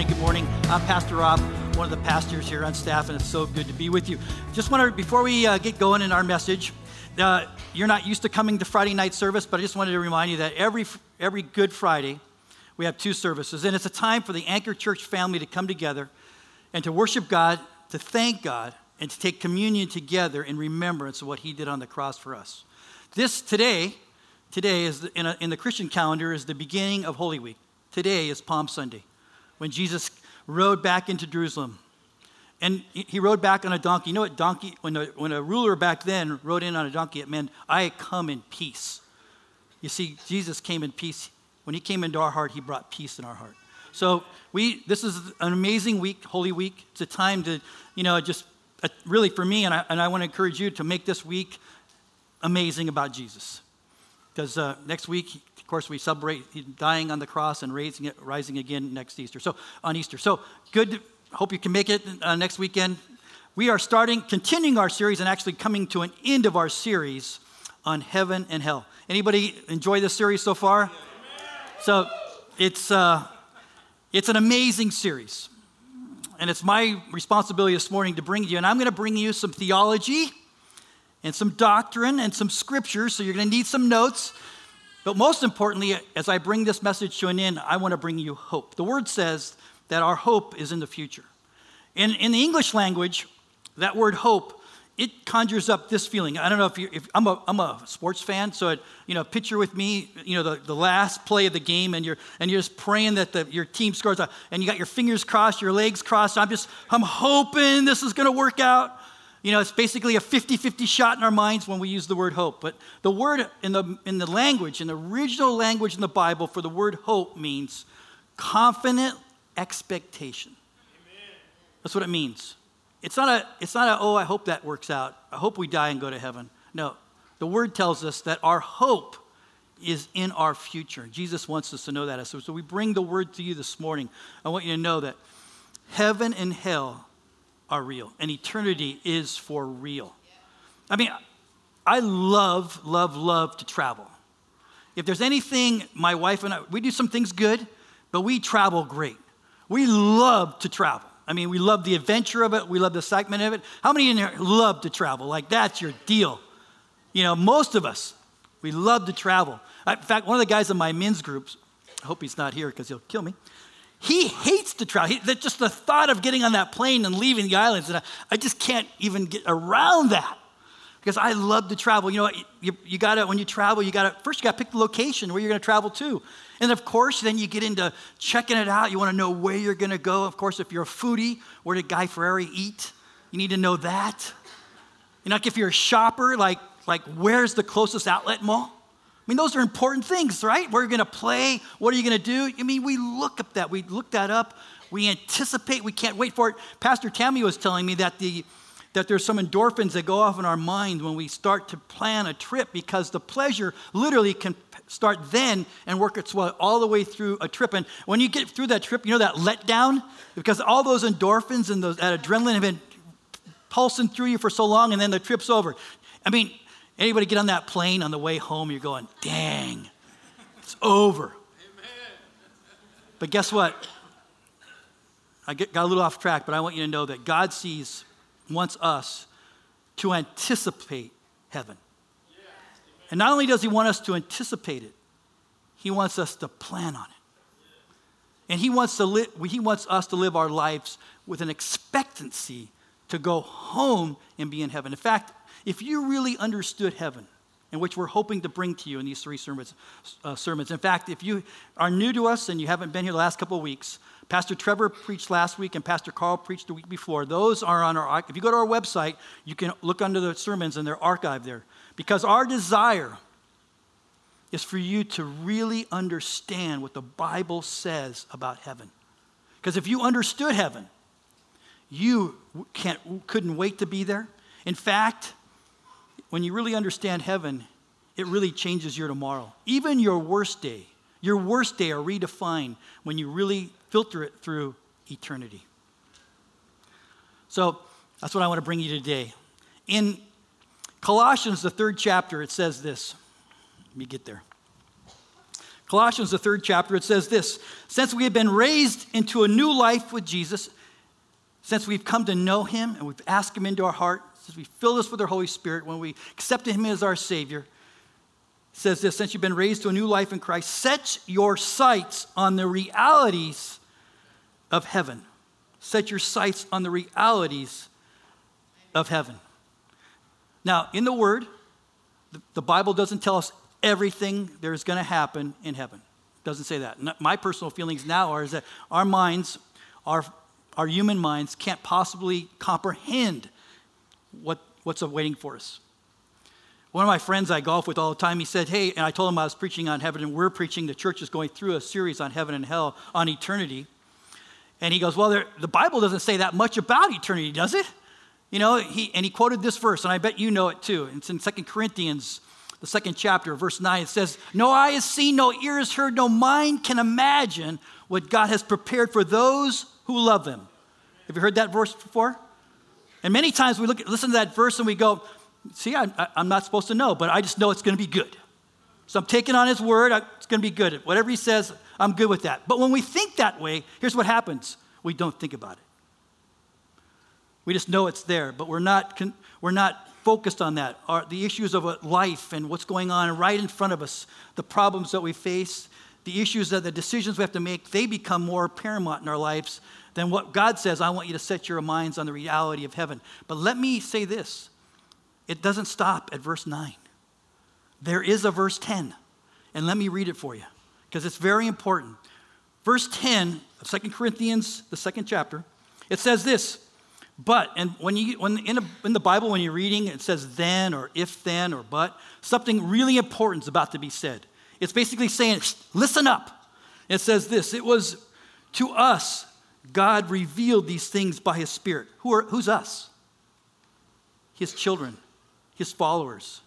morning. Good morning. I'm Pastor Rob, one of the pastors here on staff, and it's so good to be with you. Just wanted, before we uh, get going in our message, uh, you're not used to coming to Friday night service, but I just wanted to remind you that every, every Good Friday, we have two services, and it's a time for the Anchor Church family to come together and to worship God, to thank God, and to take communion together in remembrance of what He did on the cross for us. This today, today is in, a, in the Christian calendar is the beginning of Holy Week. Today is Palm Sunday when Jesus rode back into Jerusalem. And he rode back on a donkey. You know what donkey, when a, when a ruler back then rode in on a donkey, it meant, I come in peace. You see, Jesus came in peace. When he came into our heart, he brought peace in our heart. So we, this is an amazing week, Holy Week. It's a time to, you know, just uh, really for me, and I, and I want to encourage you to make this week amazing about Jesus. Because uh, next week, course, we celebrate dying on the cross and raising it, rising again next Easter. So on Easter. So good. Hope you can make it uh, next weekend. We are starting, continuing our series, and actually coming to an end of our series on heaven and hell. Anybody enjoy this series so far? So it's uh, it's an amazing series, and it's my responsibility this morning to bring you. And I'm going to bring you some theology and some doctrine and some scriptures. So you're going to need some notes. But most importantly, as I bring this message to an end, I want to bring you hope. The word says that our hope is in the future. In, in the English language, that word hope, it conjures up this feeling. I don't know if you if I'm a, I'm a sports fan, so it, you know, picture with me, you know, the, the last play of the game, and you're and you're just praying that the, your team scores, and you got your fingers crossed, your legs crossed. I'm just I'm hoping this is going to work out. You know, it's basically a 50 50 shot in our minds when we use the word hope. But the word in the, in the language, in the original language in the Bible for the word hope means confident expectation. Amen. That's what it means. It's not, a, it's not a, oh, I hope that works out. I hope we die and go to heaven. No, the word tells us that our hope is in our future. Jesus wants us to know that. So, so we bring the word to you this morning. I want you to know that heaven and hell are real, and eternity is for real. I mean, I love, love, love to travel. If there's anything, my wife and I, we do some things good, but we travel great. We love to travel. I mean, we love the adventure of it, we love the excitement of it. How many in here love to travel? Like, that's your deal. You know, most of us, we love to travel. In fact, one of the guys in my men's groups, I hope he's not here because he'll kill me. He hates to travel. He, just the thought of getting on that plane and leaving the islands, and I, I just can't even get around that because I love to travel. You know, you, you gotta, when you travel, you gotta, first you gotta pick the location where you're gonna travel to. And of course, then you get into checking it out. You wanna know where you're gonna go. Of course, if you're a foodie, where did Guy Fieri eat? You need to know that. You know, like if you're a shopper, like, like where's the closest outlet mall? Mean, those are important things, right? We're going to play. What are you going to do? I mean, we look up that. We look that up. We anticipate. We can't wait for it. Pastor Tammy was telling me that the that there's some endorphins that go off in our mind when we start to plan a trip because the pleasure literally can start then and work its way all the way through a trip. And when you get through that trip, you know that letdown because all those endorphins and those, that adrenaline have been pulsing through you for so long, and then the trip's over. I mean, Anybody get on that plane on the way home, you're going, dang, it's over. Amen. But guess what? I get, got a little off track, but I want you to know that God sees, wants us to anticipate heaven. And not only does He want us to anticipate it, He wants us to plan on it. And He wants, to li- he wants us to live our lives with an expectancy to go home and be in heaven. In fact, if you really understood heaven, in which we're hoping to bring to you in these three sermons, uh, sermons. In fact, if you are new to us and you haven't been here the last couple of weeks, Pastor Trevor preached last week and Pastor Carl preached the week before. Those are on our, if you go to our website, you can look under the sermons and they're archived there. Because our desire is for you to really understand what the Bible says about heaven. Because if you understood heaven, you can't, couldn't wait to be there. In fact, when you really understand heaven, it really changes your tomorrow. Even your worst day, your worst day are redefined when you really filter it through eternity. So that's what I want to bring you today. In Colossians, the third chapter, it says this. Let me get there. Colossians, the third chapter, it says this Since we have been raised into a new life with Jesus, since we've come to know him and we've asked him into our heart, since we fill this with our Holy Spirit, when we accepted him as our Savior, says this since you've been raised to a new life in Christ, set your sights on the realities of heaven. Set your sights on the realities of heaven. Now, in the Word, the Bible doesn't tell us everything there's going to happen in heaven. It doesn't say that. My personal feelings now are is that our minds, our, our human minds, can't possibly comprehend what, what's waiting for us. One of my friends I golf with all the time, he said, Hey, and I told him I was preaching on heaven, and we're preaching, the church is going through a series on heaven and hell, on eternity. And he goes, Well, there, the Bible doesn't say that much about eternity, does it? You know, he, and he quoted this verse, and I bet you know it too. It's in Second Corinthians the second chapter, verse 9, it says, No eye has seen, no ear has heard, no mind can imagine what God has prepared for those who love Him. Have you heard that verse before? And many times we look, listen to that verse and we go, See, I, am not supposed to know, but I just know it's going to be good. So I'm taking on His word, it's going to be good. Whatever He says, I'm good with that. But when we think that way, here's what happens we don't think about it. We just know it's there, but we're not, we're not focused on that. Our, the issues of life and what's going on right in front of us, the problems that we face, the issues that the decisions we have to make, they become more paramount in our lives than what God says. I want you to set your minds on the reality of heaven. But let me say this it doesn't stop at verse 9. There is a verse 10. And let me read it for you because it's very important. Verse 10 of 2 Corinthians, the second chapter, it says this but, and when you, when in, a, in the Bible, when you're reading, it says then or if then or but, something really important is about to be said. It's basically saying, listen up. It says this it was to us, God revealed these things by his Spirit. Who are, who's us? His children, his followers.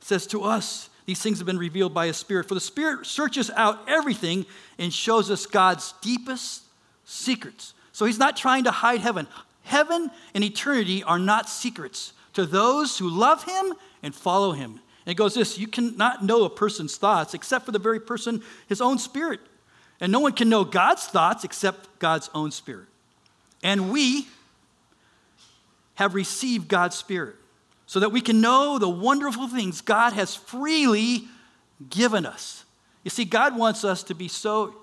It says to us, these things have been revealed by his Spirit. For the Spirit searches out everything and shows us God's deepest secrets. So he's not trying to hide heaven. Heaven and eternity are not secrets to those who love him and follow him. And it goes this you cannot know a person's thoughts except for the very person, his own spirit. And no one can know God's thoughts except God's own spirit. And we have received God's spirit so that we can know the wonderful things God has freely given us. You see, God wants us to be so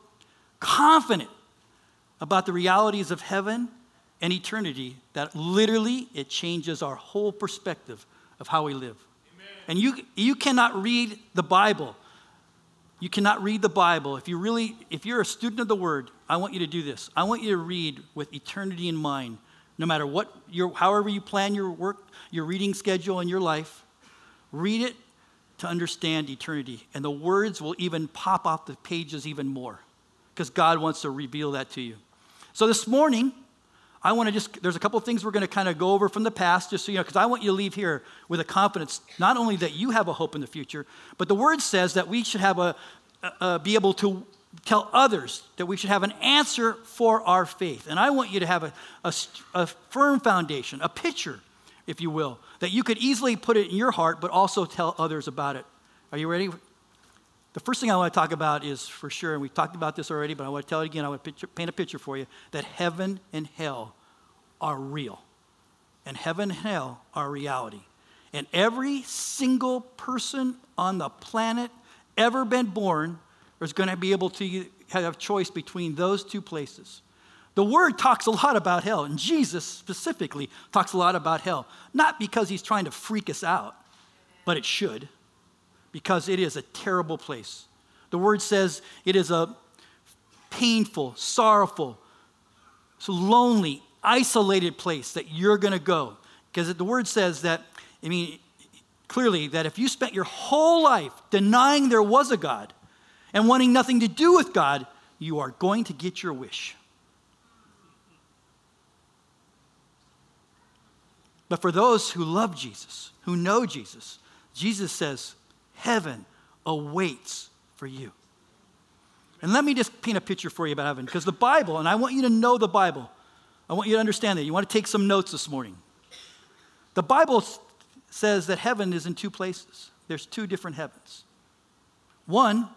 confident about the realities of heaven and eternity that literally it changes our whole perspective of how we live. Amen. And you, you cannot read the Bible. You cannot read the Bible. If you really, if you're a student of the Word, I want you to do this. I want you to read with eternity in mind, no matter what your, however you plan your work, your reading schedule in your life. Read it to understand eternity. And the words will even pop off the pages even more because God wants to reveal that to you. So this morning, I want to just, there's a couple things we're going to kind of go over from the past, just so you know, because I want you to leave here with a confidence, not only that you have a hope in the future, but the word says that we should have a, a, be able to tell others that we should have an answer for our faith. And I want you to have a, a, a firm foundation, a picture, if you will, that you could easily put it in your heart, but also tell others about it. Are you ready? The first thing I want to talk about is for sure, and we've talked about this already, but I want to tell it again. I want to picture, paint a picture for you that heaven and hell are real. And heaven and hell are reality. And every single person on the planet ever been born is going to be able to have choice between those two places. The word talks a lot about hell, and Jesus specifically talks a lot about hell. Not because he's trying to freak us out, but it should because it is a terrible place. The word says it is a painful, sorrowful, so lonely, isolated place that you're going to go. Because the word says that, I mean, clearly, that if you spent your whole life denying there was a God and wanting nothing to do with God, you are going to get your wish. But for those who love Jesus, who know Jesus, Jesus says, heaven awaits for you. And let me just paint a picture for you about heaven, because the Bible, and I want you to know the Bible, I want you to understand that. You want to take some notes this morning. The Bible says that heaven is in two places, there's two different heavens. One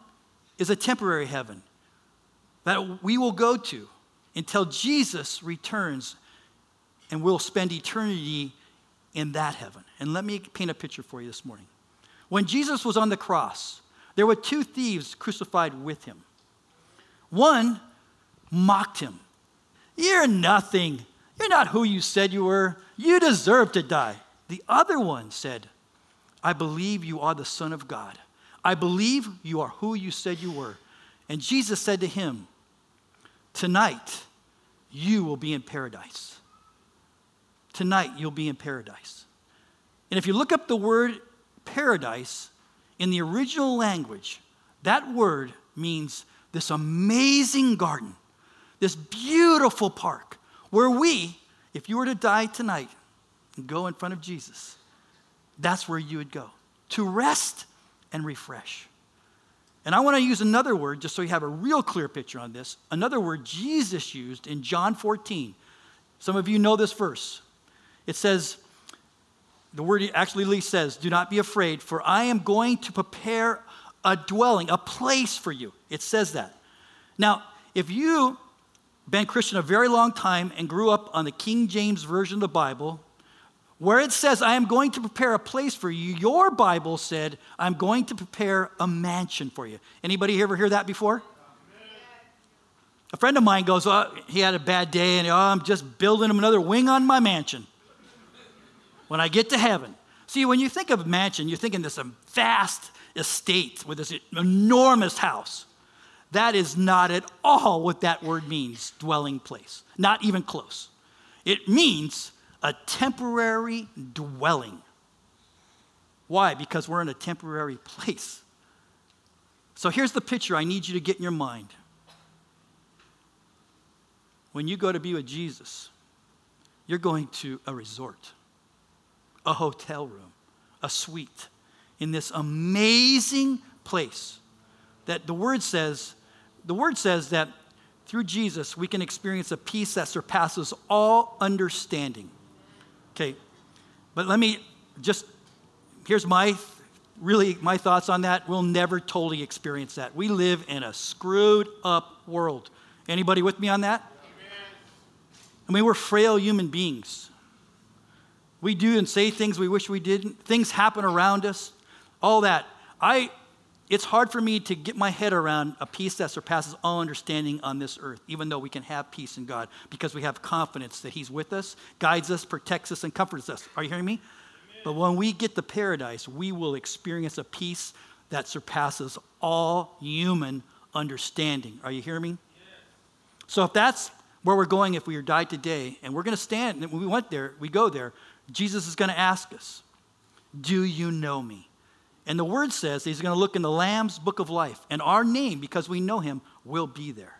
is a temporary heaven that we will go to until Jesus returns and we'll spend eternity in that heaven. And let me paint a picture for you this morning. When Jesus was on the cross, there were two thieves crucified with him. One mocked him. You're nothing. You're not who you said you were. You deserve to die. The other one said, I believe you are the Son of God. I believe you are who you said you were. And Jesus said to him, Tonight, you will be in paradise. Tonight, you'll be in paradise. And if you look up the word paradise in the original language, that word means this amazing garden, this beautiful park where we, if you were to die tonight and go in front of Jesus, that's where you would go to rest and refresh. And I want to use another word just so you have a real clear picture on this. Another word Jesus used in John 14. Some of you know this verse. It says, the word actually says, Do not be afraid, for I am going to prepare a dwelling, a place for you. It says that. Now, if you've been Christian a very long time and grew up on the King James Version of the Bible, where it says, I am going to prepare a place for you, your Bible said, I'm going to prepare a mansion for you. Anybody ever hear that before? A friend of mine goes, oh, he had a bad day and oh, I'm just building him another wing on my mansion when I get to heaven. See, when you think of mansion, you're thinking this vast estate with this enormous house. That is not at all what that word means, dwelling place. Not even close. It means a temporary dwelling. Why? Because we're in a temporary place. So here's the picture I need you to get in your mind. When you go to be with Jesus, you're going to a resort a hotel room, a suite in this amazing place that the word says the word says that through Jesus we can experience a peace that surpasses all understanding. Okay. But let me just here's my really my thoughts on that. We'll never totally experience that. We live in a screwed up world. Anybody with me on that? I mean, we're frail human beings. We do and say things we wish we didn't. Things happen around us. All that. I it's hard for me to get my head around a peace that surpasses all understanding on this earth, even though we can have peace in God because we have confidence that He's with us, guides us, protects us, and comforts us. Are you hearing me? Amen. But when we get to paradise, we will experience a peace that surpasses all human understanding. Are you hearing me? So if that's where we're going, if we died today, and we're going to stand, and we went there, we go there, Jesus is going to ask us, Do you know me? And the word says he's going to look in the Lamb's book of life, and our name, because we know him, will be there.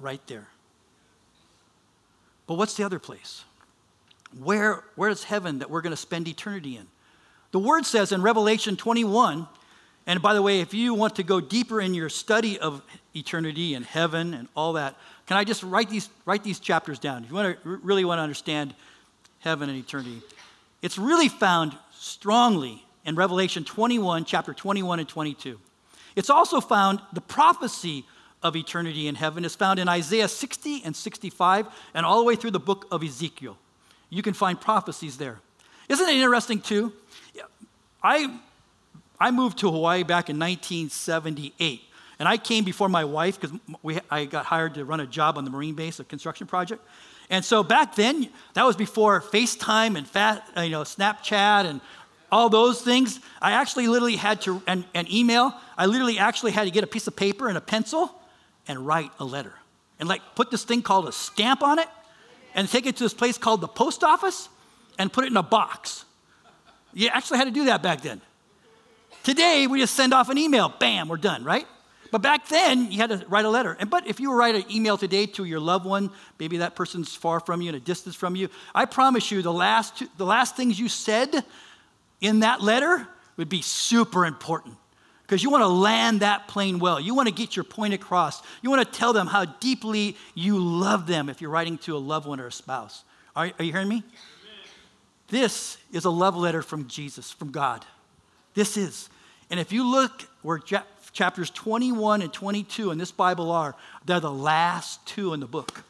Right there. But what's the other place? Where, where is heaven that we're going to spend eternity in? The word says in Revelation 21, and by the way, if you want to go deeper in your study of eternity and heaven and all that, can I just write these, write these chapters down? If you want to, really want to understand heaven and eternity. It's really found strongly in Revelation 21, chapter 21 and 22. It's also found, the prophecy of eternity in heaven is found in Isaiah 60 and 65 and all the way through the book of Ezekiel. You can find prophecies there. Isn't it interesting, too? I, I moved to Hawaii back in 1978. And I came before my wife because I got hired to run a job on the Marine base, a construction project. And so back then, that was before FaceTime and fat, uh, you know, Snapchat and all those things. I actually literally had to, and, and email, I literally actually had to get a piece of paper and a pencil and write a letter. And like put this thing called a stamp on it and take it to this place called the post office and put it in a box. You actually had to do that back then. Today, we just send off an email, bam, we're done, right? But back then, you had to write a letter. And but if you were write an email today to your loved one, maybe that person's far from you and a distance from you, I promise you the last, two, the last things you said in that letter would be super important because you want to land that plane well. You want to get your point across. You want to tell them how deeply you love them if you're writing to a loved one or a spouse. Are, are you hearing me? This is a love letter from Jesus, from God. This is. And if you look where chapters 21 and 22 in this Bible are, they're the last two in the book.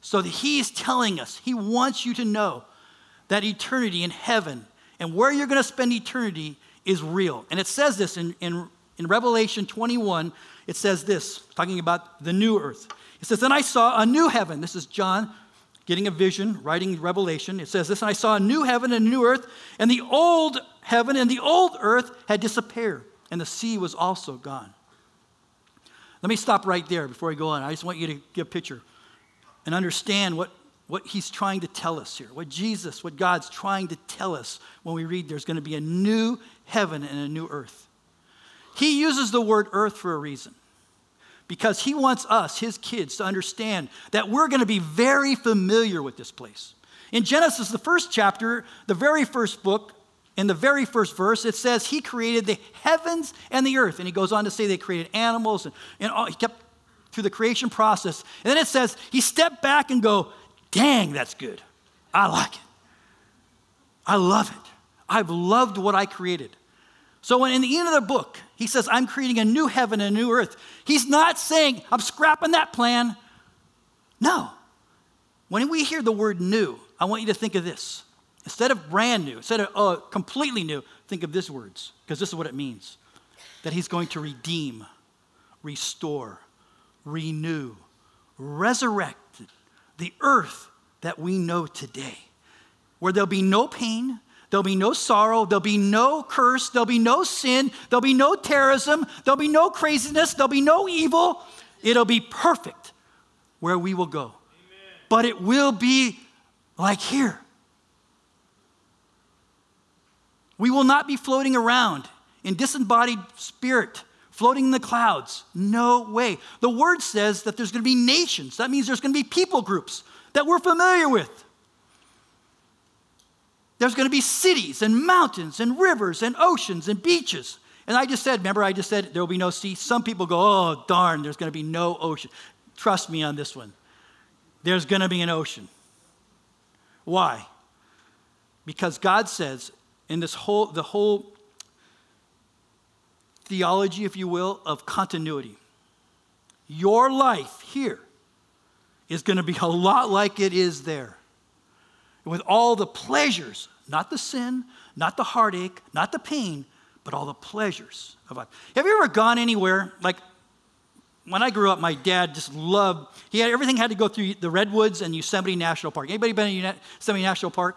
So that he's telling us, he wants you to know that eternity in heaven and where you're going to spend eternity is real. And it says this in, in, in Revelation 21, it says this, talking about the new earth. It says, Then I saw a new heaven. This is John getting a vision, writing Revelation. It says this, and I saw a new heaven and a new earth, and the old heaven and the old earth had disappeared, and the sea was also gone. Let me stop right there before I go on. I just want you to get a picture and understand what, what he's trying to tell us here, what Jesus, what God's trying to tell us when we read there's going to be a new heaven and a new earth. He uses the word earth for a reason because he wants us, his kids, to understand that we're going to be very familiar with this place. In Genesis, the first chapter, the very first book, in the very first verse, it says he created the heavens and the earth. And he goes on to say they created animals and, and all, he kept through the creation process. And then it says he stepped back and go, dang, that's good. I like it. I love it. I've loved what I created. So when in the end of the book, he says, I'm creating a new heaven and a new earth. He's not saying, I'm scrapping that plan. No. When we hear the word new, I want you to think of this. Instead of brand new, instead of uh, completely new, think of these words, because this is what it means that he's going to redeem, restore, renew, resurrect the earth that we know today, where there'll be no pain, There'll be no sorrow. There'll be no curse. There'll be no sin. There'll be no terrorism. There'll be no craziness. There'll be no evil. It'll be perfect where we will go. Amen. But it will be like here. We will not be floating around in disembodied spirit, floating in the clouds. No way. The word says that there's going to be nations. That means there's going to be people groups that we're familiar with. There's going to be cities and mountains and rivers and oceans and beaches. And I just said, remember, I just said there will be no sea. Some people go, oh, darn, there's going to be no ocean. Trust me on this one. There's going to be an ocean. Why? Because God says in this whole, the whole theology, if you will, of continuity, your life here is going to be a lot like it is there with all the pleasures, not the sin, not the heartache, not the pain, but all the pleasures of life. Have you ever gone anywhere? Like when I grew up, my dad just loved, he had everything had to go through the Redwoods and Yosemite National Park. Anybody been in Yosemite National Park?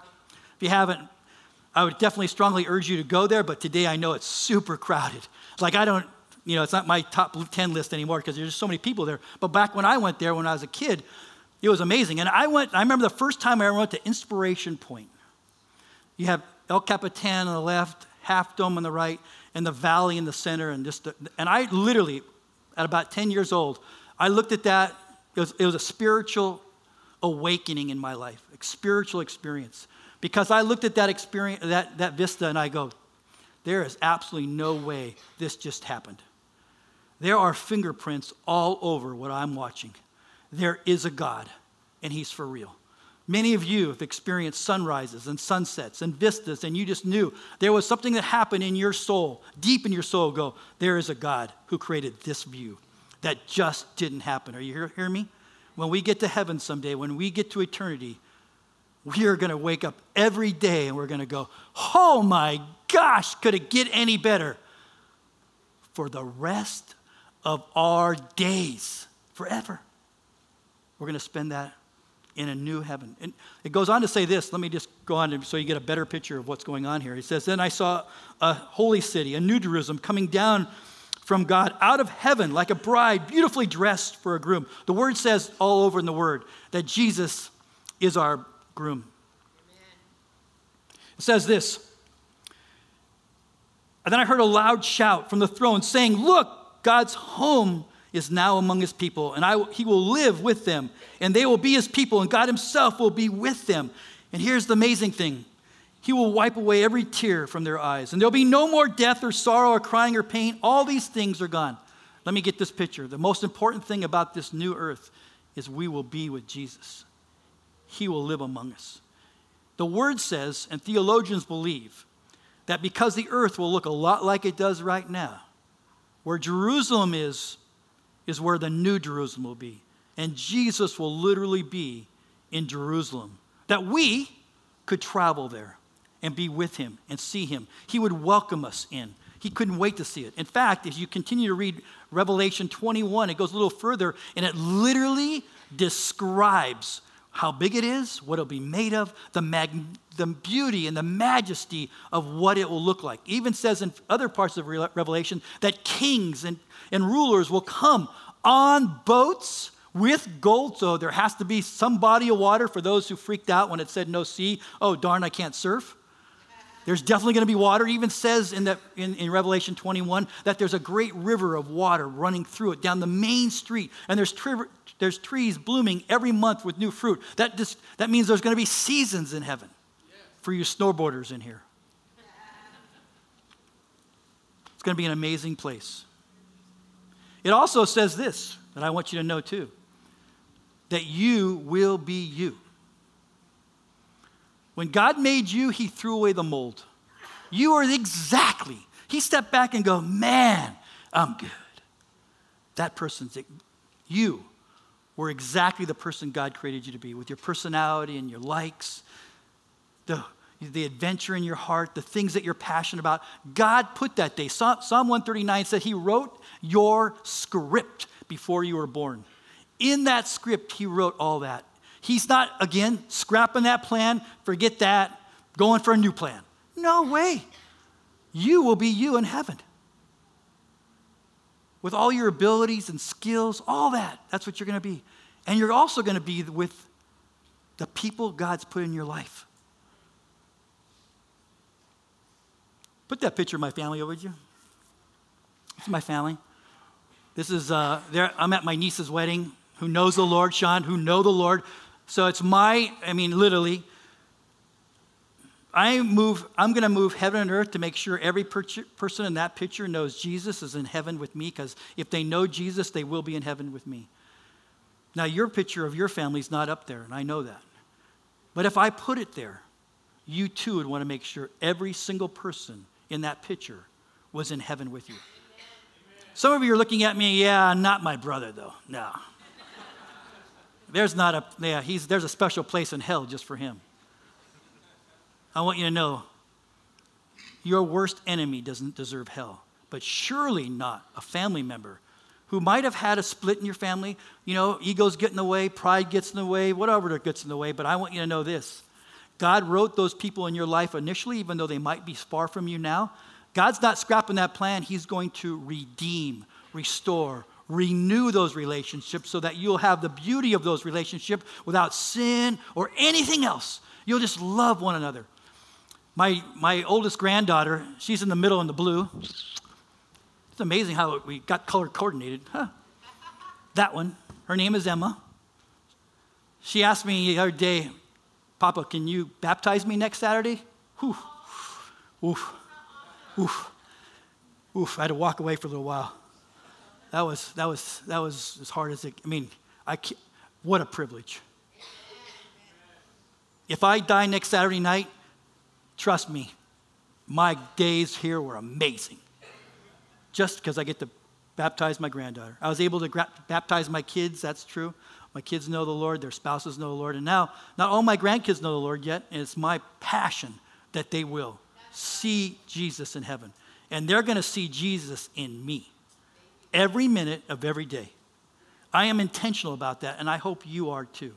If you haven't, I would definitely strongly urge you to go there, but today I know it's super crowded. Like I don't, you know, it's not my top 10 list anymore because there's just so many people there. But back when I went there when I was a kid, it was amazing. And I went, I remember the first time I ever went to Inspiration Point. You have El Capitan on the left, Half Dome on the right, and the valley in the center. And, just the, and I literally, at about 10 years old, I looked at that. It was, it was a spiritual awakening in my life, a spiritual experience. Because I looked at that experience, that, that vista, and I go, there is absolutely no way this just happened. There are fingerprints all over what I'm watching there is a God, and He's for real. Many of you have experienced sunrises and sunsets and vistas, and you just knew there was something that happened in your soul, deep in your soul, go, there is a God who created this view that just didn't happen. Are you hear, hear me? When we get to heaven someday, when we get to eternity, we are going to wake up every day and we're going to go, oh my gosh, could it get any better? For the rest of our days, forever. We're going to spend that in a new heaven. And it goes on to say this. Let me just go on so you get a better picture of what's going on here. He says, Then I saw a holy city, a new Jerusalem, coming down from God out of heaven like a bride, beautifully dressed for a groom. The word says all over in the word that Jesus is our groom. It says this. And then I heard a loud shout from the throne saying, Look, God's home is now among his people, and I, he will live with them, and they will be his people, and God himself will be with them. And here's the amazing thing He will wipe away every tear from their eyes, and there'll be no more death or sorrow or crying or pain. All these things are gone. Let me get this picture. The most important thing about this new earth is we will be with Jesus, He will live among us. The word says, and theologians believe, that because the earth will look a lot like it does right now, Where Jerusalem is, is where the new Jerusalem will be. And Jesus will literally be in Jerusalem. That we could travel there and be with him and see him. He would welcome us in. He couldn't wait to see it. In fact, if you continue to read Revelation 21, it goes a little further and it literally describes how big it is, what it'll be made of, the, mag- the beauty and the majesty of what it will look like. Even says in other parts of Revelation that kings and, and rulers will come on boats with gold. So there has to be some body of water for those who freaked out when it said no sea. Oh, darn, I can't surf. There's definitely going to be water. It even says in, that, in, in, Revelation 21 that there's a great river of water running through it down the main street. And there's, tri- there's trees blooming every month with new fruit. That, just, that means there's going to be seasons in heaven for you snowboarders in here. It's going to be an amazing place. It also says this that I want you to know too that you will be you. When God made you, He threw away the mold. You are exactly. He stepped back and go, man, I'm good. That person's you were exactly the person God created you to be, with your personality and your likes, the, the adventure in your heart, the things that you're passionate about. God put that day. Psalm 139 said He wrote your script before you were born. In that script, He wrote all that. He's not, again, scrapping that plan, forget that, going for a new plan. No way. You will be you in heaven. With all your abilities and skills, all that, that's what you're going to be. And you're also going to be with the people God's put in your life. Put that picture of my family over, would you? Is my family. This is, uh, there, I'm at my niece's wedding, who knows the Lord, Sean, who know the Lord, so it's my, I mean, literally, I move, I'm going to move heaven and earth to make sure every per- person in that picture knows Jesus is in heaven with me, because if they know Jesus, they will be in heaven with me. Now, your picture of your family is not up there, and I know that. But if I put it there, you too would want to make sure every single person in that picture was in heaven with you. Some of you are looking at me, yeah, not my brother, though. No. There's not a, yeah, he's, there's a special place in hell just for him. I want you to know your worst enemy doesn't deserve hell, but surely not a family member who might have had a split in your family. You know, egos get in the way, pride gets in the way, whatever gets in the way. But I want you to know this God wrote those people in your life initially, even though they might be far from you now. God's not scrapping that plan, He's going to redeem, restore, renew those relationships so that you'll have the beauty of those relationships without sin or anything else. You'll just love one another. My, my oldest granddaughter, she's in the middle in the blue. It's amazing how we got color coordinated. Huh. That one, her name is Emma. She asked me the other day, Papa, can you baptize me next Saturday? Whew. Oof. Oof. Oof. I had to walk away for a little while that was, that was, that was as hard as it, I mean, I what a privilege. If I die next Saturday night, trust me, my days here were amazing. Just because I get to baptize my granddaughter. I was able to gra- baptize my kids, that's true. My kids know the Lord, their spouses know the Lord. And now, not all my grandkids know the Lord yet, and it's my passion that they will see Jesus in heaven. And they're going to see Jesus in me every minute of every day. I am intentional about that, and I hope you are too.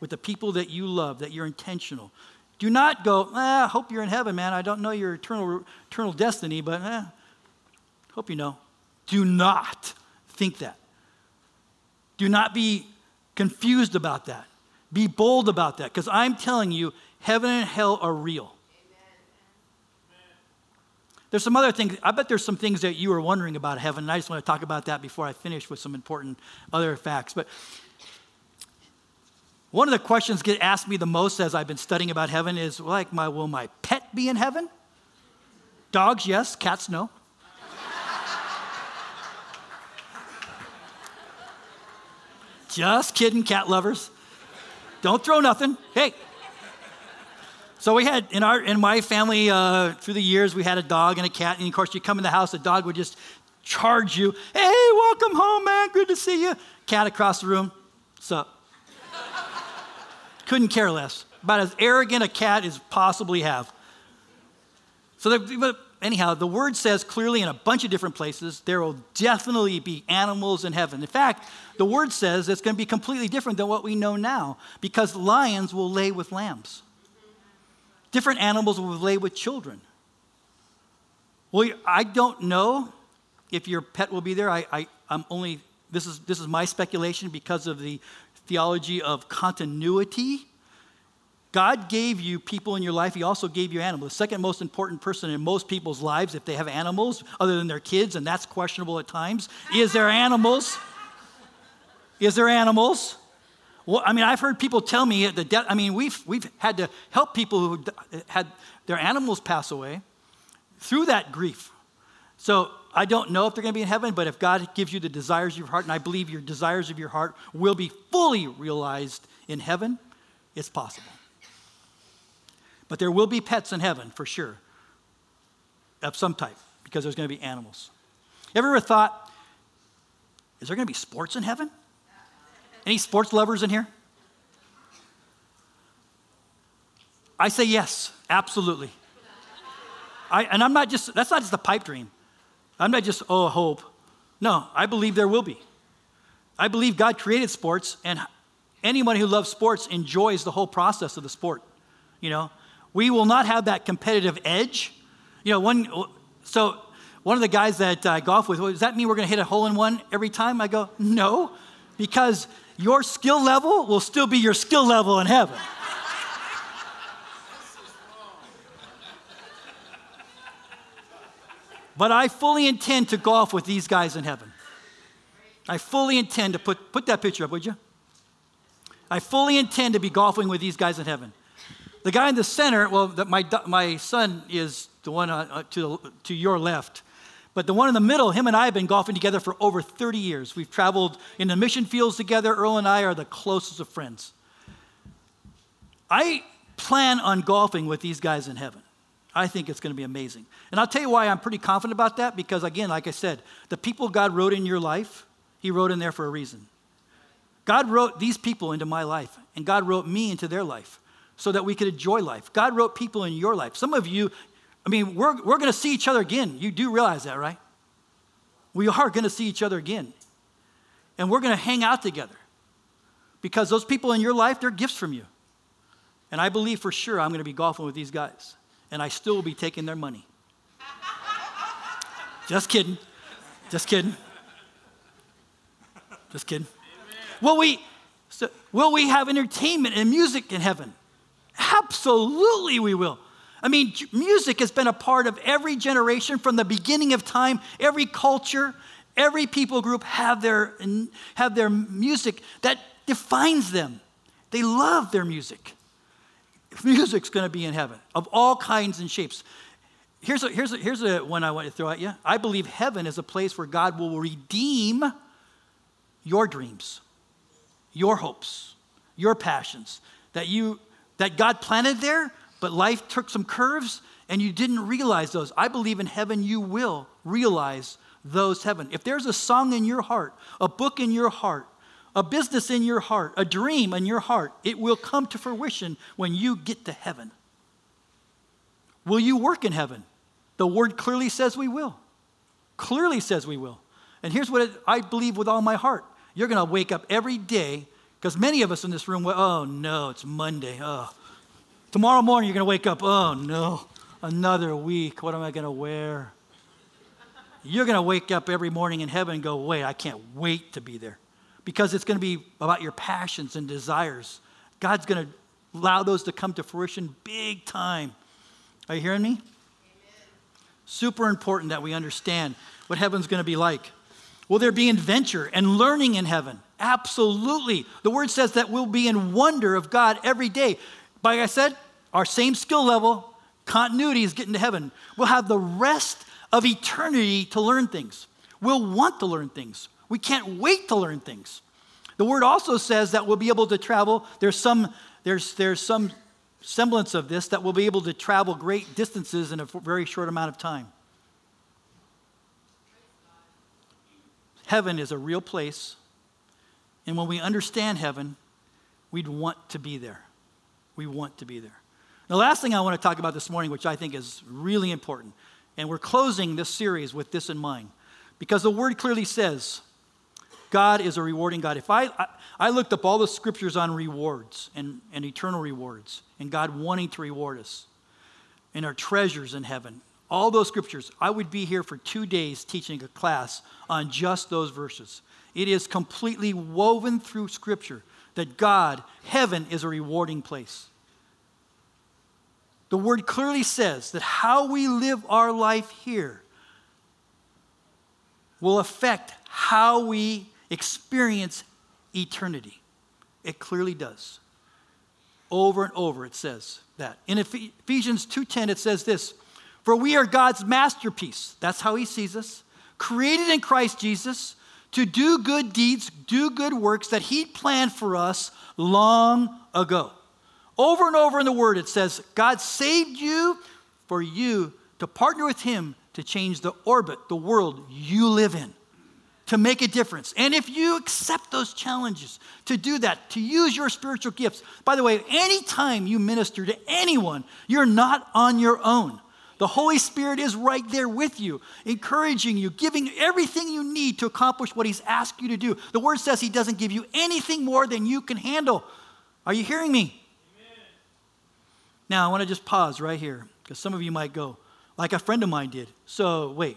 With the people that you love, that you're intentional. Do not go, ah, I hope you're in heaven, man. I don't know your eternal, eternal destiny, but eh, hope you know. Do not think that. Do not be confused about that. Be bold about that, because I'm telling you, heaven and hell are real. There's some other things, I bet there's some things that you are wondering about heaven, and I just want to talk about that before I finish with some important other facts. But one of the questions get asked me the most as I've been studying about heaven is like, my, will my pet be in heaven? Dogs, yes. Cats, no. Just kidding, cat lovers. Don't throw nothing. Hey, so we had in our in my family uh, through the years we had a dog and a cat, and of course you come in the house, the dog would just charge you. Hey, welcome home, man. Good to see you. Cat across the room. Sup? Couldn't care less. About as arrogant a cat as possibly have. So, but anyhow, the word says clearly in a bunch of different places there will definitely be animals in heaven. In fact, the word says it's going to be completely different than what we know now because lions will lay with lambs, different animals will lay with children. Well, I don't know if your pet will be there. I, I, I'm only, this is, this is my speculation because of the theology of continuity. God gave you people in your life. He also gave you animals. The second most important person in most people's lives, if they have animals other than their kids, and that's questionable at times, is there animals? Is there animals? Well, I mean, I've heard people tell me the death. I mean, we've we've had to help people who had their animals pass away through that grief. So I don't know if they're going to be in heaven, but if God gives you the desires of your heart, and I believe your desires of your heart will be fully realized in heaven, it's possible. But there will be pets in heaven for sure, of some type, because there's going to be animals. Ever thought, is there going to be sports in heaven? Any sports lovers in here? I say yes, absolutely. I, and I'm not just, that's not just a pipe dream. I'm not just, oh, hope. No, I believe there will be. I believe God created sports, and anyone who loves sports enjoys the whole process of the sport. You know, we will not have that competitive edge. You know, one, so one of the guys that I golf with, well, does that mean we're going to hit a hole in one every time? I go, no, because your skill level will still be your skill level in heaven. But I fully intend to golf with these guys in heaven. I fully intend to put, put that picture up, would you? I fully intend to be golfing with these guys in heaven. The guy in the center, well, the, my, my son is the one uh, uh, to, to your left. But the one in the middle, him and I have been golfing together for over 30 years. We've traveled in the mission fields together. Earl and I are the closest of friends. I plan on golfing with these guys in heaven. I think it's going to be amazing. And I'll tell you why I'm pretty confident about that because, again, like I said, the people God wrote in your life, He wrote in there for a reason. God wrote these people into my life, and God wrote me into their life so that we could enjoy life. God wrote people in your life. Some of you, I mean, we're, we're going to see each other again. You do realize that, right? We are going to see each other again. And we're going to hang out together because those people in your life, they're gifts from you. And I believe for sure I'm going to be golfing with these guys and I still be taking their money. Just kidding. Just kidding. Just kidding. Will we, so, will we have entertainment and music in heaven? Absolutely, we will. I mean, music has been a part of every generation from the beginning of time. Every culture, every people group have their, have their music that defines them. They love their music music's going to be in heaven of all kinds and shapes. Here's a, here's, a, here's a one I want to throw at you. I believe heaven is a place where God will redeem your dreams, your hopes, your passions that you that God planted there, but life took some curves and you didn't realize those. I believe in heaven you will realize those heaven. If there's a song in your heart, a book in your heart, a business in your heart, a dream in your heart, it will come to fruition when you get to heaven. Will you work in heaven? The word clearly says we will. Clearly says we will. And here's what I believe with all my heart you're going to wake up every day, because many of us in this room, oh no, it's Monday. Oh. Tomorrow morning, you're going to wake up, oh no, another week. What am I going to wear? You're going to wake up every morning in heaven and go, wait, I can't wait to be there because it's going to be about your passions and desires. God's going to allow those to come to fruition big time. Are you hearing me? Amen. Super important that we understand what heaven's going to be like. Will there be adventure and learning in heaven? Absolutely. The word says that we'll be in wonder of God every day. Like I said, our same skill level, continuity is getting to heaven. We'll have the rest of eternity to learn things. We'll want to learn things. We can't wait to learn things. The word also says that we'll be able to travel. There's some, there's, there's some semblance of this that we'll be able to travel great distances in a very short amount of time. heaven is a real place. And when we understand heaven, we'd want to be there. We want to be there. The last thing I want to talk about this morning, which I think is really important, and we're closing this series with this in mind, because the word clearly says God is a rewarding God. If I, I, I looked up all the scriptures on rewards and, and eternal rewards, and God wanting to reward us, and our treasures in heaven, all those scriptures, I would be here for two days teaching a class on just those verses. It is completely woven through scripture that God, heaven, is a rewarding place. The word clearly says that how we live our life here will affect how we experience eternity. It clearly does. Over and over it says that. In Ephesians 2:10 it says this, "For we are God's masterpiece." That's how he sees us. Created in Christ Jesus to do good deeds, do good works that he planned for us long ago. Over and over in the word it says, God saved you for you to partner with him to change the orbit, the world you live in to make a difference. And if you accept those challenges to do that, to use your spiritual gifts, by the way, anytime you minister to anyone, you're not on your own. The Holy Spirit is right there with you, encouraging you, giving everything you need to accomplish what He's asked you to do. The Word says He doesn't give you anything more than you can handle. Are you hearing me? Amen. Now, I want to just pause right here because some of you might go, like a friend of mine did. So, wait,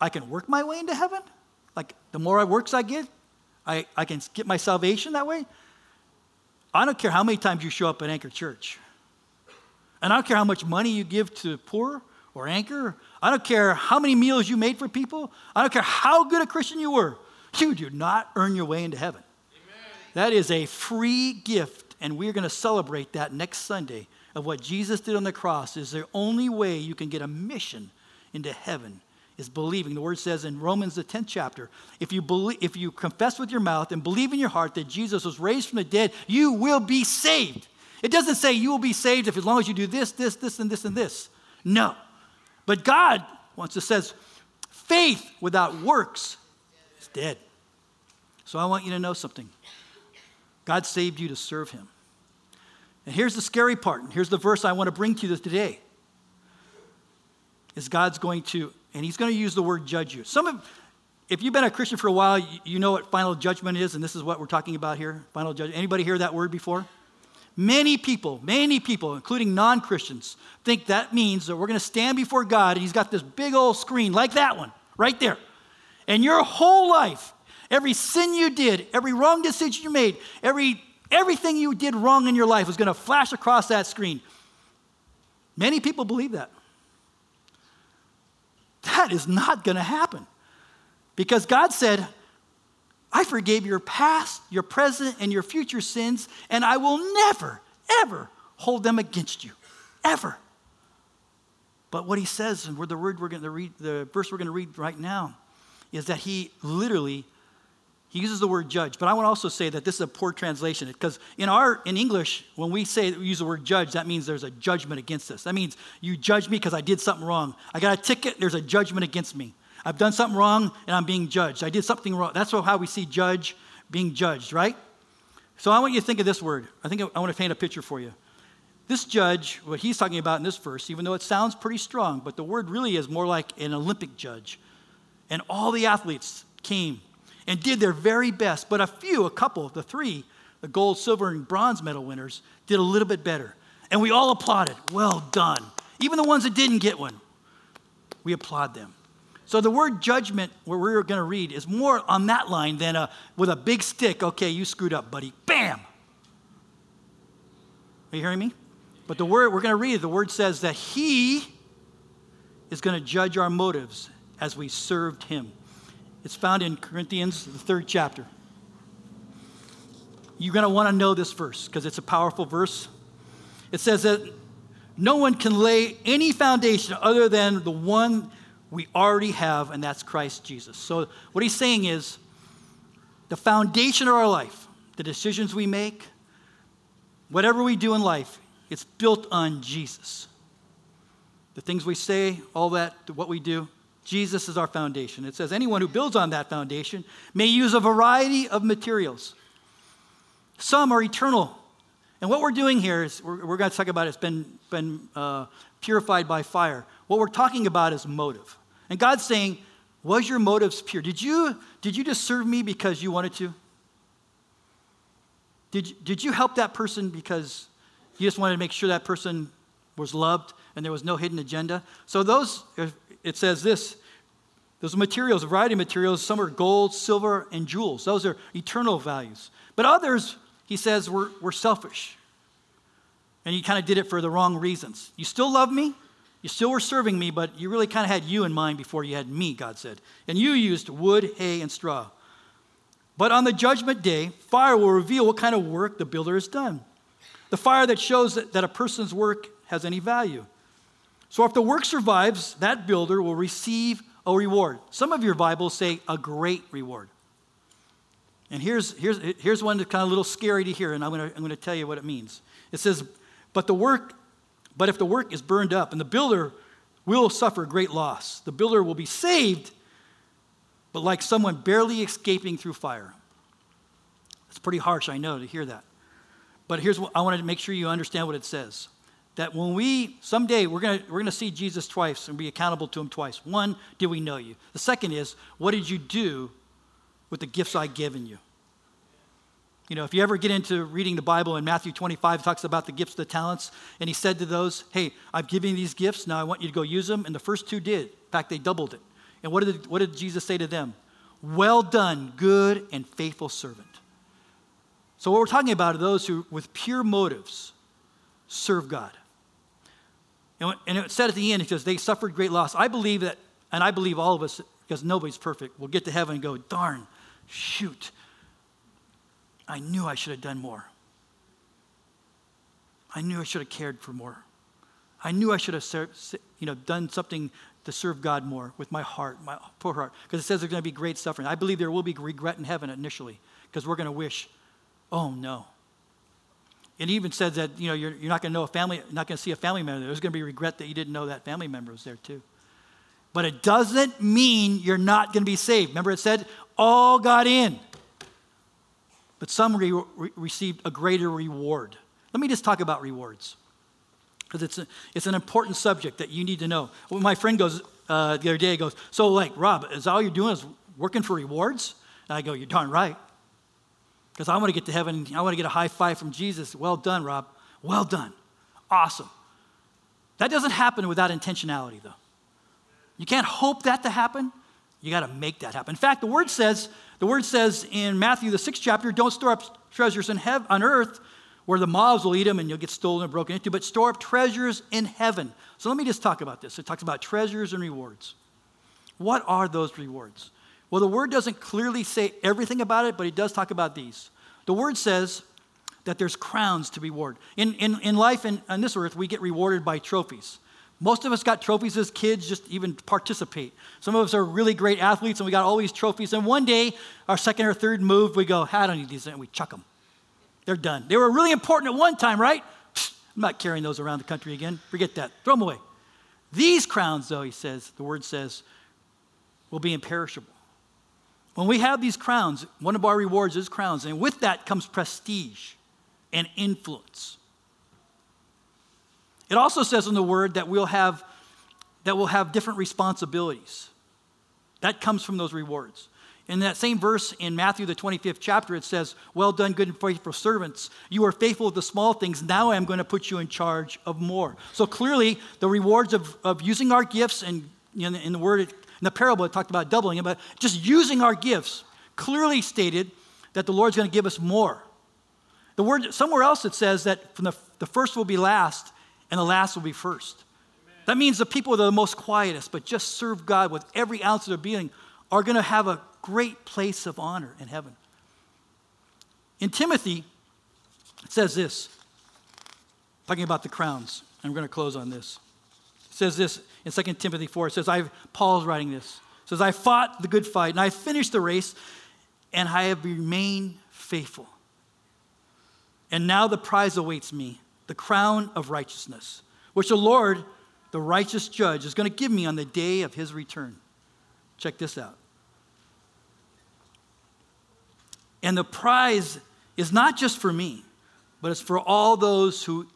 I can work my way into heaven? Like the more I works I get, I, I can get my salvation that way? I don't care how many times you show up at Anchor Church. And I don't care how much money you give to the poor or Anchor. I don't care how many meals you made for people. I don't care how good a Christian you were. You do not earn your way into heaven. Amen. That is a free gift, and we're going to celebrate that next Sunday of what Jesus did on the cross is the only way you can get a mission into heaven is believing. The word says in Romans, the 10th chapter, if you, believe, if you confess with your mouth and believe in your heart that Jesus was raised from the dead, you will be saved. It doesn't say you will be saved if as long as you do this, this, this, and this, and this. No. But God wants to says, faith without works is dead. So I want you to know something. God saved you to serve him. And here's the scary part, and here's the verse I want to bring to you today. Is God's going to and he's going to use the word judge you. Some of, if you've been a Christian for a while, you know what final judgment is, and this is what we're talking about here. Final judgment. Anybody hear that word before? Many people, many people, including non Christians, think that means that we're going to stand before God and He's got this big old screen like that one right there. And your whole life, every sin you did, every wrong decision you made, every, everything you did wrong in your life was going to flash across that screen. Many people believe that. That is not going to happen. Because God said, I forgave your past, your present, and your future sins, and I will never, ever hold them against you. Ever. But what he says, and the word we're going to read, the verse we're going to read right now, is that he literally he uses the word judge, but I want to also say that this is a poor translation because in our in English, when we say we use the word judge, that means there's a judgment against us. That means you judge me because I did something wrong. I got a ticket, there's a judgment against me. I've done something wrong and I'm being judged. I did something wrong. That's how we see judge being judged, right? So I want you to think of this word. I think I want to paint a picture for you. This judge, what he's talking about in this verse, even though it sounds pretty strong, but the word really is more like an Olympic judge. And all the athletes came and did their very best. But a few, a couple, the three, the gold, silver, and bronze medal winners, did a little bit better. And we all applauded. Well done. Even the ones that didn't get one, we applaud them. So the word judgment, where we're going to read, is more on that line than a, with a big stick. Okay, you screwed up, buddy. Bam! Are you hearing me? But the word we're going to read, the word says that He is going to judge our motives as we served Him. It's found in Corinthians, the third chapter. You're going to want to know this verse because it's a powerful verse. It says that no one can lay any foundation other than the one we already have, and that's Christ Jesus. So, what he's saying is the foundation of our life, the decisions we make, whatever we do in life, it's built on Jesus. The things we say, all that, what we do, Jesus is our foundation. It says, anyone who builds on that foundation may use a variety of materials. Some are eternal. And what we're doing here is, we're, we're going to talk about it's been, been uh, purified by fire. What we're talking about is motive. And God's saying, was your motives pure? Did you, did you just serve me because you wanted to? Did, did you help that person because you just wanted to make sure that person was loved and there was no hidden agenda? So those, it says this, those materials, a variety of materials, some are gold, silver, and jewels. Those are eternal values. But others, he says, were, were selfish. And you kind of did it for the wrong reasons. You still love me, you still were serving me, but you really kind of had you in mind before you had me, God said. And you used wood, hay, and straw. But on the judgment day, fire will reveal what kind of work the builder has done. The fire that shows that, that a person's work has any value. So if the work survives, that builder will receive a reward. Some of your Bibles say a great reward. And here's, here's, here's one that's kind of a little scary to hear, and I'm going to, I'm going to tell you what it means. It says, but the work, but if the work is burned up, and the builder will suffer great loss, the builder will be saved, but like someone barely escaping through fire. It's pretty harsh, I know, to hear that. But here's what I wanted to make sure you understand what it says that when we someday we're going we're to see Jesus twice and be accountable to him twice. One, did we know you? The second is, what did you do with the gifts I given you? You know, if you ever get into reading the Bible in Matthew 25, talks about the gifts, the talents, and he said to those, Hey, I've given you these gifts, now I want you to go use them. And the first two did. In fact, they doubled it. And what did, what did Jesus say to them? Well done, good and faithful servant. So, what we're talking about are those who, with pure motives, serve God. And it said at the end, it says, they suffered great loss. I believe that, and I believe all of us, because nobody's perfect, will get to heaven and go, darn, shoot, I knew I should have done more. I knew I should have cared for more. I knew I should have you know, done something to serve God more with my heart, my poor heart. Because it says there's going to be great suffering. I believe there will be regret in heaven initially, because we're going to wish, oh no, it even says that you know you're, you're not going to know a family, not going to see a family member. There. There's going to be regret that you didn't know that family member was there too. But it doesn't mean you're not going to be saved. Remember, it said all got in, but some re- re- received a greater reward. Let me just talk about rewards because it's, it's an important subject that you need to know. Well, my friend goes uh, the other day, goes, So, like, Rob, is all you're doing is working for rewards? And I go, You're darn right. Because I want to get to heaven. I want to get a high five from Jesus. Well done, Rob. Well done. Awesome. That doesn't happen without intentionality, though. You can't hope that to happen. You got to make that happen. In fact, the word says, the word says in Matthew, the sixth chapter, don't store up treasures in heaven, on earth where the moths will eat them and you'll get stolen and broken into, but store up treasures in heaven. So let me just talk about this. It talks about treasures and rewards. What are those rewards? Well, the word doesn't clearly say everything about it, but it does talk about these. The word says that there's crowns to be rewarded. In, in, in life and on this earth, we get rewarded by trophies. Most of us got trophies as kids, just even participate. Some of us are really great athletes and we got all these trophies. And one day, our second or third move, we go, I don't need these, and we chuck them. They're done. They were really important at one time, right? I'm not carrying those around the country again. Forget that. Throw them away. These crowns, though, he says, the word says, will be imperishable. When we have these crowns, one of our rewards is crowns, and with that comes prestige and influence. It also says in the word that we'll have that we'll have different responsibilities. That comes from those rewards. In that same verse in Matthew, the 25th chapter, it says, Well done, good and faithful servants. You are faithful with the small things. Now I'm going to put you in charge of more. So clearly, the rewards of, of using our gifts, and in the word, in the parable, it talked about doubling it, but just using our gifts clearly stated that the Lord's going to give us more. The word, somewhere else it says that from the, the first will be last and the last will be first. Amen. That means the people that are the most quietest, but just serve God with every ounce of their being, are going to have a great place of honor in heaven. In Timothy, it says this, talking about the crowns, and we're going to close on this. Says this in 2 Timothy 4. It says, I've, Paul's writing this. It says, I fought the good fight, and I finished the race, and I have remained faithful. And now the prize awaits me, the crown of righteousness, which the Lord, the righteous judge, is going to give me on the day of his return. Check this out. And the prize is not just for me, but it's for all those who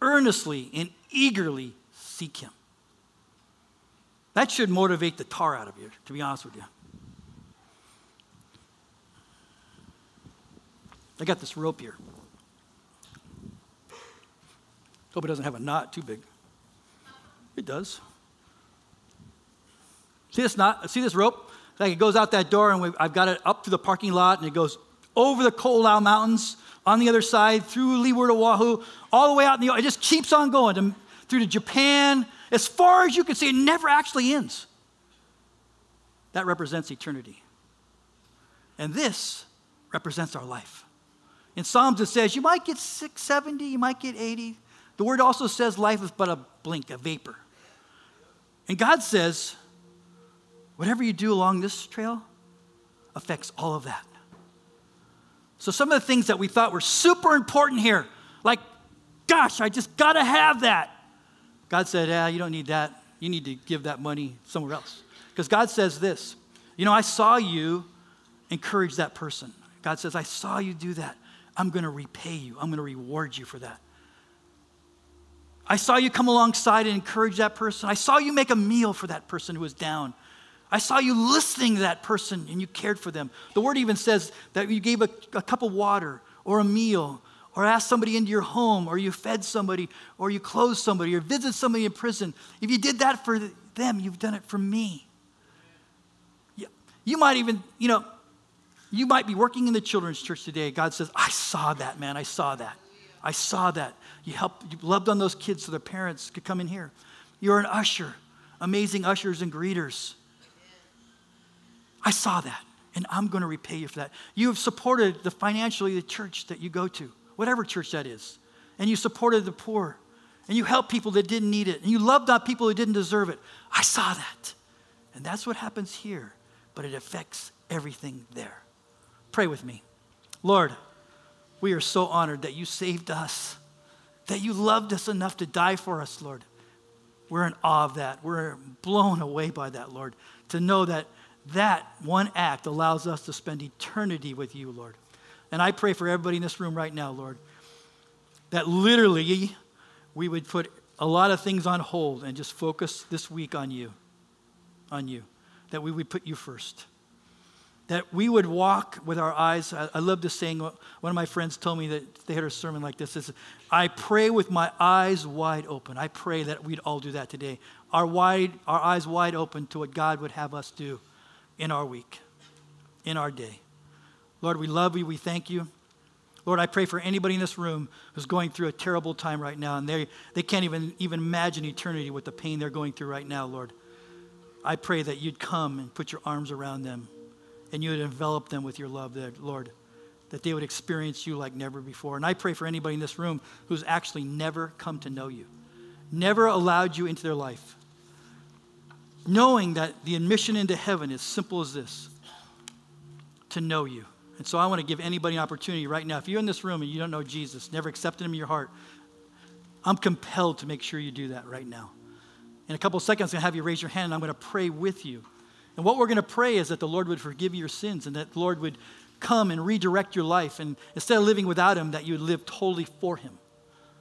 earnestly and eagerly seek him. That should motivate the tar out of you, to be honest with you. I got this rope here. Hope it doesn't have a knot too big. It does. See this knot? See this rope? Like it goes out that door, and I've got it up to the parking lot, and it goes over the Koolau Mountains on the other side, through Leeward Oahu, all the way out in the. It just keeps on going to, through to Japan, as far as you can see. It never actually ends. That represents eternity, and this represents our life. In Psalms, it says you might get 670, you might get 80. The word also says life is but a blink, a vapor. And God says, whatever you do along this trail affects all of that. So, some of the things that we thought were super important here, like, gosh, I just got to have that. God said, yeah, you don't need that. You need to give that money somewhere else. Because God says this, you know, I saw you encourage that person. God says, I saw you do that. I'm going to repay you, I'm going to reward you for that. I saw you come alongside and encourage that person. I saw you make a meal for that person who was down. I saw you listening to that person and you cared for them. The word even says that you gave a, a cup of water or a meal or asked somebody into your home or you fed somebody or you clothed somebody or visited somebody in prison. If you did that for them, you've done it for me. You, you might even, you know, you might be working in the children's church today. God says, I saw that, man. I saw that. I saw that. You helped, you loved on those kids so their parents could come in here. You're an usher, amazing ushers and greeters. I saw that, and I'm going to repay you for that. You have supported the financially the church that you go to, whatever church that is, and you supported the poor, and you helped people that didn't need it, and you loved on people who didn't deserve it. I saw that, and that's what happens here, but it affects everything there. Pray with me, Lord. We are so honored that you saved us, that you loved us enough to die for us, Lord. We're in awe of that. We're blown away by that, Lord, to know that that one act allows us to spend eternity with you, Lord. And I pray for everybody in this room right now, Lord, that literally we would put a lot of things on hold and just focus this week on you, on you, that we would put you first that we would walk with our eyes. I, love this saying. One of my friends told me that they had a sermon like this. Is I pray with my eyes wide open. I pray that we'd all do that today. Our wide, our eyes wide open to what God would have us do in our week, in our day. Lord, we love you. We thank you. Lord, I pray for anybody in this room who's going through a terrible time right now, and they, they can't even, even imagine eternity with the pain they're going through right now, Lord. I pray that you'd come and put your arms around them and you would envelop them with your love, that, Lord, that they would experience you like never before. And I pray for anybody in this room who's actually never come to know you, never allowed you into their life, knowing that the admission into heaven is simple as this to know you. And so I want to give anybody an opportunity right now. If you're in this room and you don't know Jesus, never accepted him in your heart, I'm compelled to make sure you do that right now. In a couple seconds, I'm going to have you raise your hand and I'm going to pray with you. And what we're going to pray is that the Lord would forgive your sins and that the Lord would come and redirect your life. And instead of living without Him, that you would live totally for Him.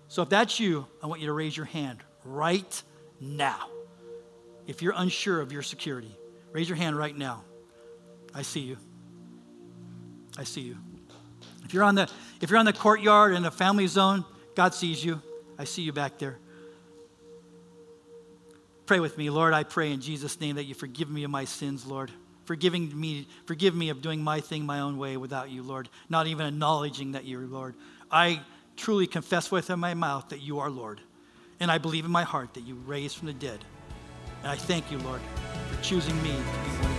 So if that's you, I want you to raise your hand right now. If you're unsure of your security, raise your hand right now. I see you. I see you. If you're on the if you're on the courtyard in the family zone, God sees you. I see you back there. Pray with me, Lord. I pray in Jesus' name that you forgive me of my sins, Lord. Forgiving me, forgive me of doing my thing my own way without you, Lord. Not even acknowledging that you're Lord. I truly confess with my mouth that you are Lord. And I believe in my heart that you raised from the dead. And I thank you, Lord, for choosing me to be one